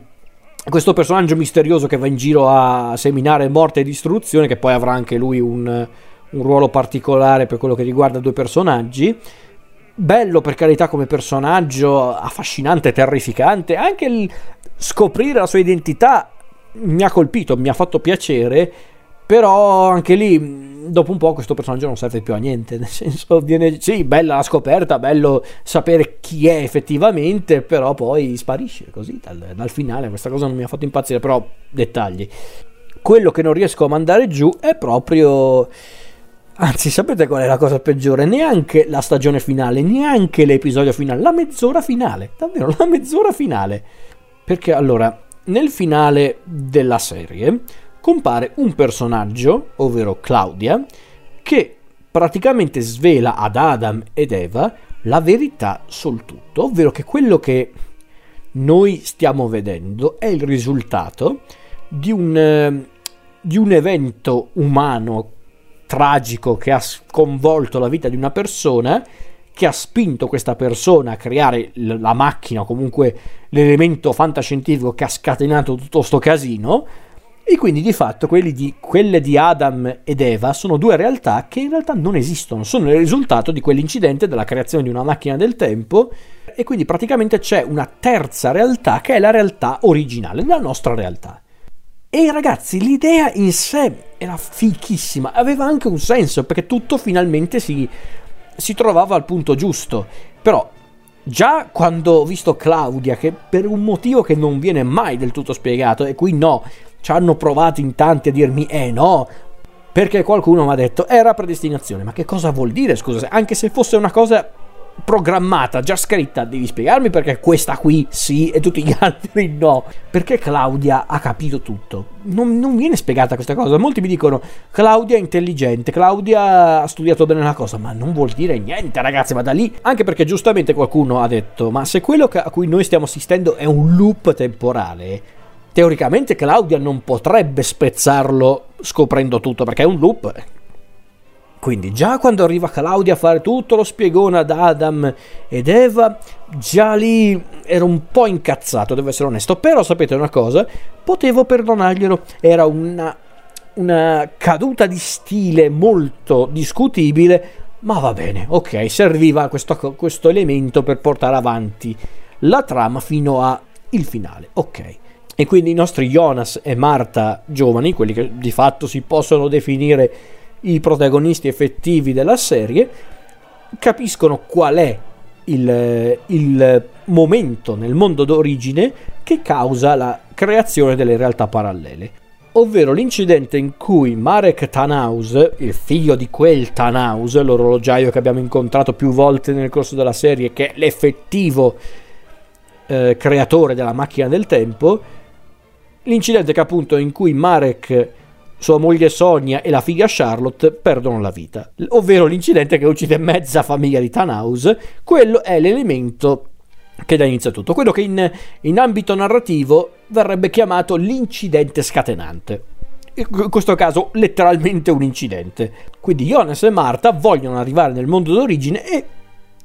questo personaggio misterioso che va in giro a seminare morte e distruzione, che poi avrà anche lui un, un ruolo particolare per quello che riguarda due personaggi. Bello per carità come personaggio, affascinante, terrificante, anche il scoprire la sua identità mi ha colpito, mi ha fatto piacere, però anche lì dopo un po' questo personaggio non serve più a niente, nel senso viene sì, bella la scoperta, bello sapere chi è effettivamente, però poi sparisce così dal, dal finale, questa cosa non mi ha fatto impazzire, però dettagli. Quello che non riesco a mandare giù è proprio Anzi, sapete qual è la cosa peggiore? Neanche la stagione finale, neanche l'episodio finale, la mezz'ora finale. Davvero, la mezz'ora finale. Perché allora, nel finale della serie compare un personaggio, ovvero Claudia, che praticamente svela ad Adam ed Eva la verità sul tutto, ovvero che quello che noi stiamo vedendo è il risultato di un, eh, di un evento umano tragico che ha sconvolto la vita di una persona, che ha spinto questa persona a creare la macchina o comunque l'elemento fantascientifico che ha scatenato tutto questo casino. E quindi di fatto di, quelle di Adam ed Eva sono due realtà che in realtà non esistono, sono il risultato di quell'incidente della creazione di una macchina del tempo e quindi praticamente c'è una terza realtà che è la realtà originale, la nostra realtà. E ragazzi, l'idea in sé era fichissima, aveva anche un senso perché tutto finalmente si, si trovava al punto giusto. Però già quando ho visto Claudia, che per un motivo che non viene mai del tutto spiegato, e qui no, ci hanno provato in tanti a dirmi, eh no, perché qualcuno mi ha detto era predestinazione. Ma che cosa vuol dire, scusa? Anche se fosse una cosa programmata, già scritta, devi spiegarmi perché questa qui sì e tutti gli altri no. Perché Claudia ha capito tutto. Non, non, viene spiegata questa cosa. Molti mi dicono Claudia è intelligente, Claudia ha studiato bene la cosa, ma non vuol dire niente ragazzi, ma da lì. Anche perché giustamente qualcuno ha detto, ma se quello a cui noi stiamo assistendo è un loop temporale, teoricamente Claudia non potrebbe spezzarlo scoprendo tutto perché è un loop quindi già quando arriva Claudia a fare tutto lo spiegone ad Adam ed Eva, già lì ero un po' incazzato, devo essere onesto. Però sapete una cosa, potevo perdonarglielo, era una, una caduta di stile molto discutibile, ma va bene, ok, serviva questo, questo elemento per portare avanti la trama fino al finale, ok. E quindi i nostri Jonas e Marta giovani, quelli che di fatto si possono definire i protagonisti effettivi della serie, capiscono qual è il, il momento nel mondo d'origine che causa la creazione delle realtà parallele. Ovvero l'incidente in cui Marek Tanaus, il figlio di quel Tanaus, l'orologiaio che abbiamo incontrato più volte nel corso della serie, che è l'effettivo eh, creatore della macchina del tempo, l'incidente che appunto in cui Marek sua moglie Sonia e la figlia Charlotte perdono la vita, ovvero l'incidente che uccide mezza famiglia di Tannhaus, quello è l'elemento che dà inizio a tutto, quello che in, in ambito narrativo verrebbe chiamato l'incidente scatenante. In questo caso letteralmente un incidente. Quindi Jonas e Marta vogliono arrivare nel mondo d'origine e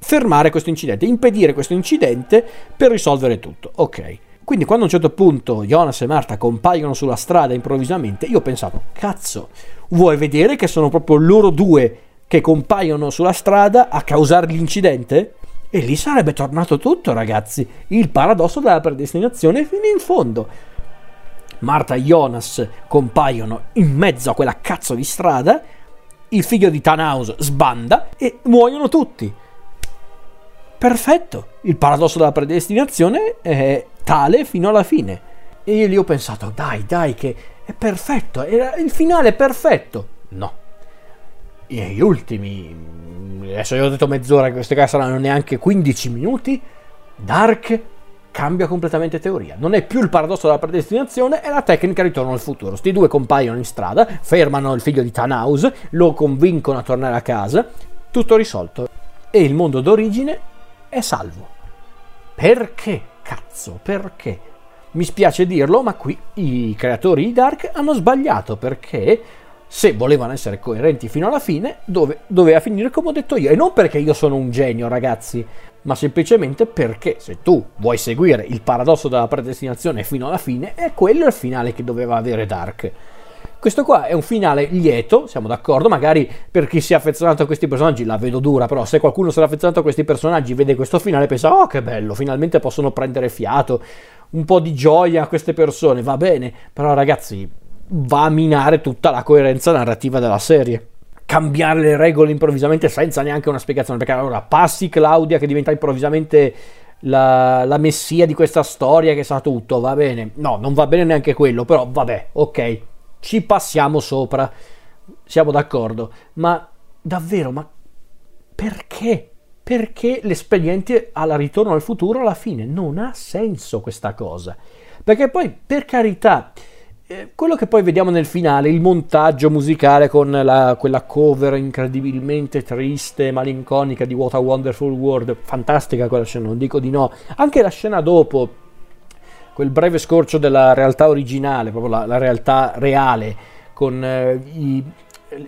fermare questo incidente, impedire questo incidente per risolvere tutto. Ok. Quindi quando a un certo punto Jonas e Marta compaiono sulla strada improvvisamente, io ho pensato, cazzo, vuoi vedere che sono proprio loro due che compaiono sulla strada a causare l'incidente? E lì sarebbe tornato tutto, ragazzi. Il paradosso della predestinazione fino in fondo. Marta e Jonas compaiono in mezzo a quella cazzo di strada, il figlio di Tannhaus sbanda e muoiono tutti. Perfetto, il paradosso della predestinazione è tale fino alla fine. E io lì ho pensato, dai, dai, che è perfetto, era il finale è perfetto. No. Gli ultimi, adesso io ho detto mezz'ora, in questo caso saranno neanche 15 minuti, Dark cambia completamente teoria. Non è più il paradosso della predestinazione, è la tecnica ritorno al futuro. Sti due compaiono in strada, fermano il figlio di Tannhaus, lo convincono a tornare a casa, tutto risolto. E il mondo d'origine è salvo. Perché? Cazzo, perché? Mi spiace dirlo, ma qui i creatori di Dark hanno sbagliato perché se volevano essere coerenti fino alla fine, dove, doveva finire come ho detto io. E non perché io sono un genio, ragazzi, ma semplicemente perché se tu vuoi seguire il paradosso della predestinazione fino alla fine, è quello il finale che doveva avere Dark. Questo qua è un finale lieto, siamo d'accordo, magari per chi si è affezionato a questi personaggi la vedo dura, però se qualcuno si è affezionato a questi personaggi vede questo finale pensa oh che bello, finalmente possono prendere fiato, un po' di gioia a queste persone, va bene, però ragazzi va a minare tutta la coerenza narrativa della serie cambiare le regole improvvisamente senza neanche una spiegazione. Perché allora passi Claudia che diventa improvvisamente la, la, messia di questa storia che sa tutto, va bene. No, non va bene neanche quello, però vabbè, ok ci passiamo sopra, siamo d'accordo, ma davvero, ma perché? Perché l'espediente alla ritorno al futuro alla fine non ha senso questa cosa. Perché poi, per carità, eh, quello che poi vediamo nel finale, il montaggio musicale con la, quella cover incredibilmente triste, malinconica di What a Wonderful World, fantastica quella scena, non dico di no. Anche la scena dopo, quel breve scorcio della realtà originale, proprio la, la realtà reale, con eh, i,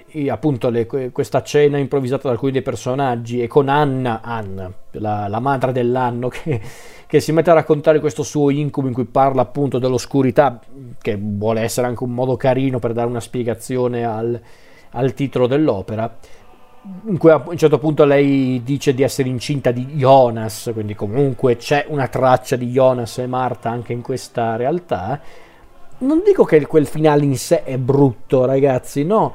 i, appunto le, questa cena improvvisata da alcuni dei personaggi e con Anna, Anna la, la madre dell'anno, che, che, si mette a raccontare questo suo incubo in cui parla appunto dell'oscurità, che vuole essere anche un modo carino per dare una spiegazione al, al titolo dell'opera in cui a un certo punto lei dice di essere incinta di Jonas, quindi comunque c'è una traccia di Jonas e Marta anche in questa realtà. Non dico che quel finale in sé è brutto, ragazzi, no.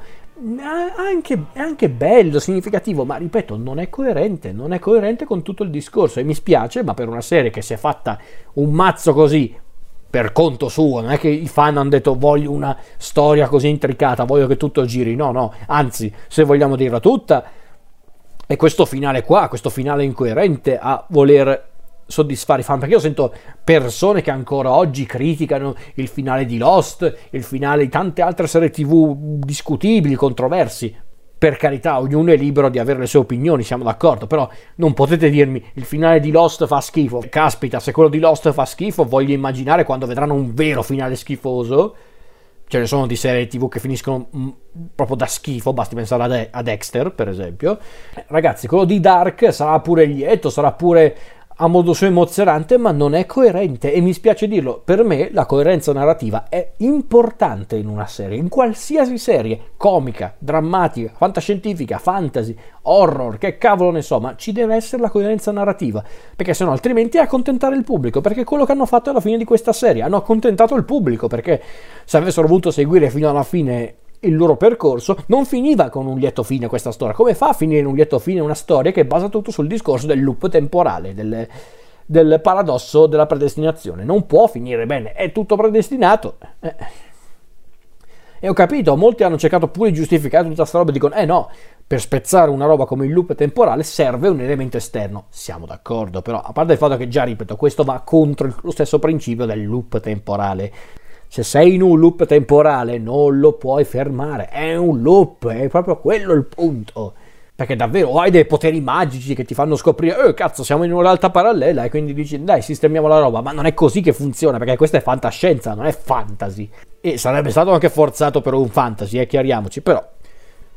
Anche, anche bello, significativo, ma ripeto, non è coerente, non è coerente con tutto il discorso e mi spiace, ma per una serie che si è fatta un mazzo così per conto suo, non è che i fan hanno detto voglio una storia così intricata, voglio che tutto giri, no, no, anzi, se vogliamo dirla tutta, è questo finale qua, questo finale incoerente a voler soddisfare i fan, perché io sento persone che ancora oggi criticano il finale di Lost, il finale di tante altre serie tv discutibili, controversi, per carità, ognuno è libero di avere le sue opinioni, siamo d'accordo, però non potete dirmi il finale di Lost fa schifo. Caspita, se quello di Lost fa schifo, voglio immaginare quando vedranno un vero finale schifoso. Ce ne sono di serie TV che finiscono mm, proprio da schifo, basti pensare a, De- a Dexter, per esempio. Ragazzi, quello di Dark sarà pure lieto, sarà pure a modo suo emozionante, ma non è coerente. E mi spiace dirlo, per me la coerenza narrativa è importante in una serie, in qualsiasi serie, comica, drammatica, fantascientifica, fantasy, horror, che cavolo ne so, ma ci deve essere la coerenza narrativa, perché sennò altrimenti è accontentare il pubblico, perché quello che hanno fatto alla fine di questa serie, hanno accontentato il pubblico, perché se avessero voluto seguire fino alla fine il loro percorso non finiva con un lieto fine questa storia. Come fa a finire in un lieto fine una storia che basa tutto sul discorso del loop temporale, del, del paradosso della predestinazione? Non può finire bene, è tutto predestinato. Eh. E ho capito, molti hanno cercato pure di giustificare tutta questa roba e dicono, eh no, per spezzare una roba come il loop temporale serve un elemento esterno. Siamo d'accordo, però a parte il fatto che già, ripeto, questo va contro lo stesso principio del loop temporale Se sei in un loop temporale non lo puoi fermare, è un loop, è proprio quello il punto. Perché davvero hai dei poteri magici che ti fanno scoprire, eh cazzo, siamo in una realtà parallela e quindi dici, dai, sistemiamo la roba. Ma non è così che funziona, perché questa è fantascienza, non è fantasy. E sarebbe stato anche forzato per un fantasy, eh, chiariamoci. Però,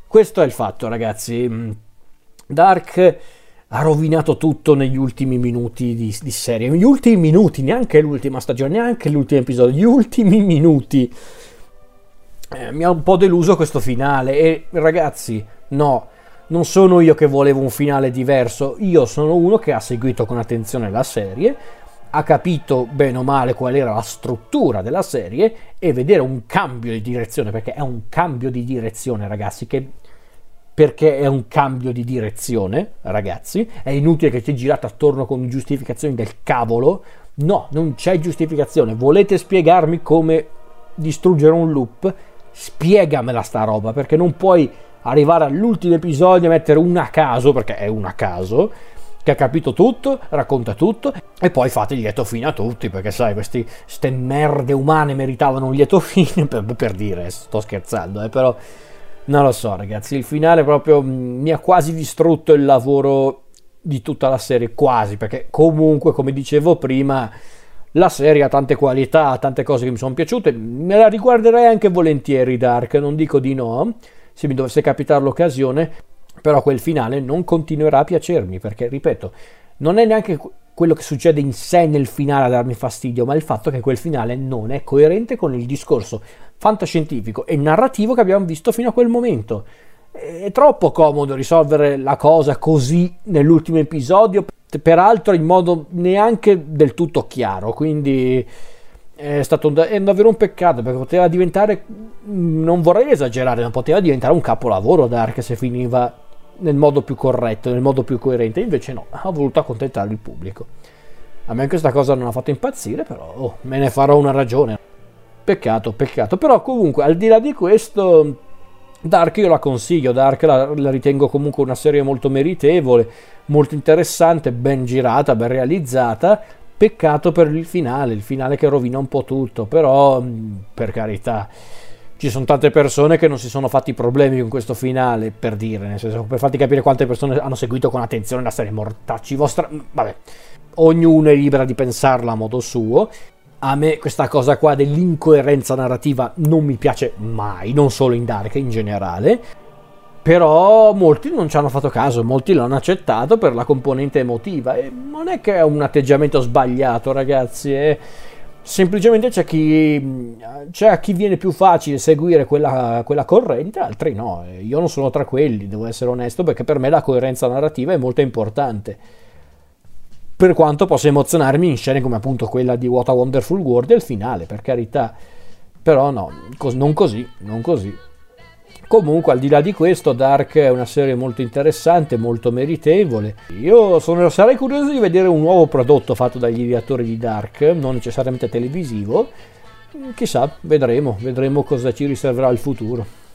questo è il fatto, ragazzi. Dark ha rovinato tutto negli ultimi minuti di, di serie. Gli ultimi minuti, neanche l'ultima stagione, neanche l'ultimo episodio, gli ultimi minuti. Eh, mi ha un po' deluso questo finale. E ragazzi, no non sono io che volevo un finale diverso, io sono uno che ha seguito con attenzione la serie, ha capito bene o male qual era la struttura della serie e vedere un cambio di direzione, perché è un cambio di direzione ragazzi, che perché è un cambio di direzione, ragazzi. È inutile che ci girate attorno con giustificazioni del cavolo. No, non c'è giustificazione. Volete spiegarmi come distruggere un loop? Spiegamela sta roba, perché non puoi arrivare all'ultimo episodio e mettere un a caso, perché è un a caso, che ha capito tutto, racconta tutto, e poi fate il lieto fine a tutti, perché sai, queste merde umane meritavano un lieto fine, per, per dire, sto scherzando, eh, però non lo so ragazzi, il finale proprio mm, mi ha quasi distrutto il lavoro di tutta la serie, quasi, perché comunque, come dicevo prima, la serie ha tante qualità, ha tante cose che mi sono piaciute, me la riguarderei anche volentieri Dark, non dico di no, se mi dovesse capitare l'occasione, però quel finale non continuerà a piacermi perché, ripeto, non è neanche quello che succede in sé nel finale a darmi fastidio, ma il fatto che quel finale non è coerente con il discorso fantascientifico e narrativo che abbiamo visto fino a quel momento. È troppo comodo risolvere la cosa così nell'ultimo episodio, peraltro in modo neanche del tutto chiaro, quindi è stato è davvero un peccato perché poteva diventare, non vorrei esagerare, ma poteva diventare un capolavoro Dark se finiva nel modo più corretto, nel modo più coerente, invece no, ha voluto accontentare il pubblico. A me questa cosa non ha fatto impazzire, però oh, me ne farò una ragione. Peccato, peccato. Però comunque, al di là di questo, Dark io la consiglio, Dark la, la ritengo comunque una serie molto meritevole, molto interessante, ben girata, ben realizzata. Peccato per il finale, il finale che rovina un po' tutto, però mm, per carità ci sono tante persone che non si sono fatti problemi con questo finale, per dire, nel senso, per farti capire quante persone hanno seguito con attenzione la serie Mortacci vostra... Mm, vabbè, ognuno è libera di pensarla a modo suo. A me questa cosa qua dell'incoerenza narrativa non mi piace mai, non solo in Dark, in generale. Però molti non ci hanno fatto caso, molti l'hanno accettato per la componente emotiva e non è che è un atteggiamento sbagliato, ragazzi, è... semplicemente c'è chi, c'è chi viene più facile seguire quella, quella corrente, altri no. Io non sono tra quelli, devo essere onesto, perché per me la coerenza narrativa è molto importante. Per quanto possa emozionarmi in scene come appunto quella di What a Wonderful World e il finale, per carità. Però no, non così, non così. Comunque, al di là di questo, Dark è una serie molto interessante, molto meritevole. Io sono, sarei curioso di vedere un nuovo prodotto fatto dagli ideatori di Dark, non necessariamente televisivo. Chissà, vedremo, vedremo cosa ci riserverà il futuro.